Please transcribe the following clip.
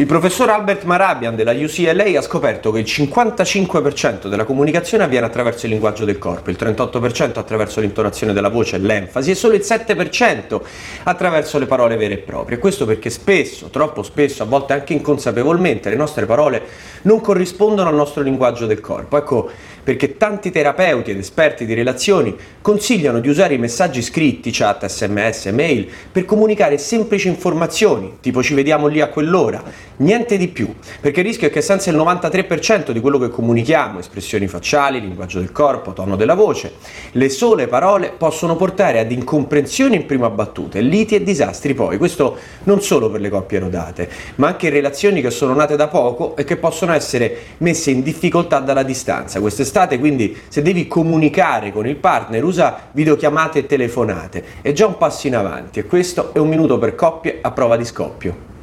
Il professor Albert Marabian della UCLA ha scoperto che il 55% della comunicazione avviene attraverso il linguaggio del corpo, il 38% attraverso l'intonazione della voce e l'enfasi e solo il 7% attraverso le parole vere e proprie. Questo perché spesso, troppo spesso, a volte anche inconsapevolmente, le nostre parole non corrispondono al nostro linguaggio del corpo. Ecco perché tanti terapeuti ed esperti di relazioni consigliano di usare i messaggi scritti, chat, sms, mail, per comunicare semplici informazioni, tipo ci vediamo lì a quell'ora, niente di più, perché il rischio è che senza il 93% di quello che comunichiamo, espressioni facciali, linguaggio del corpo, tono della voce, le sole parole possono portare ad incomprensioni in prima battuta, liti e disastri poi, questo non solo per le coppie rodate, ma anche in relazioni che sono nate da poco e che possono essere messe in difficoltà dalla distanza. Quest'estate estate, quindi se devi comunicare con il partner usa videochiamate e telefonate, è già un passo in avanti e questo è un minuto per coppie a prova di scoppio.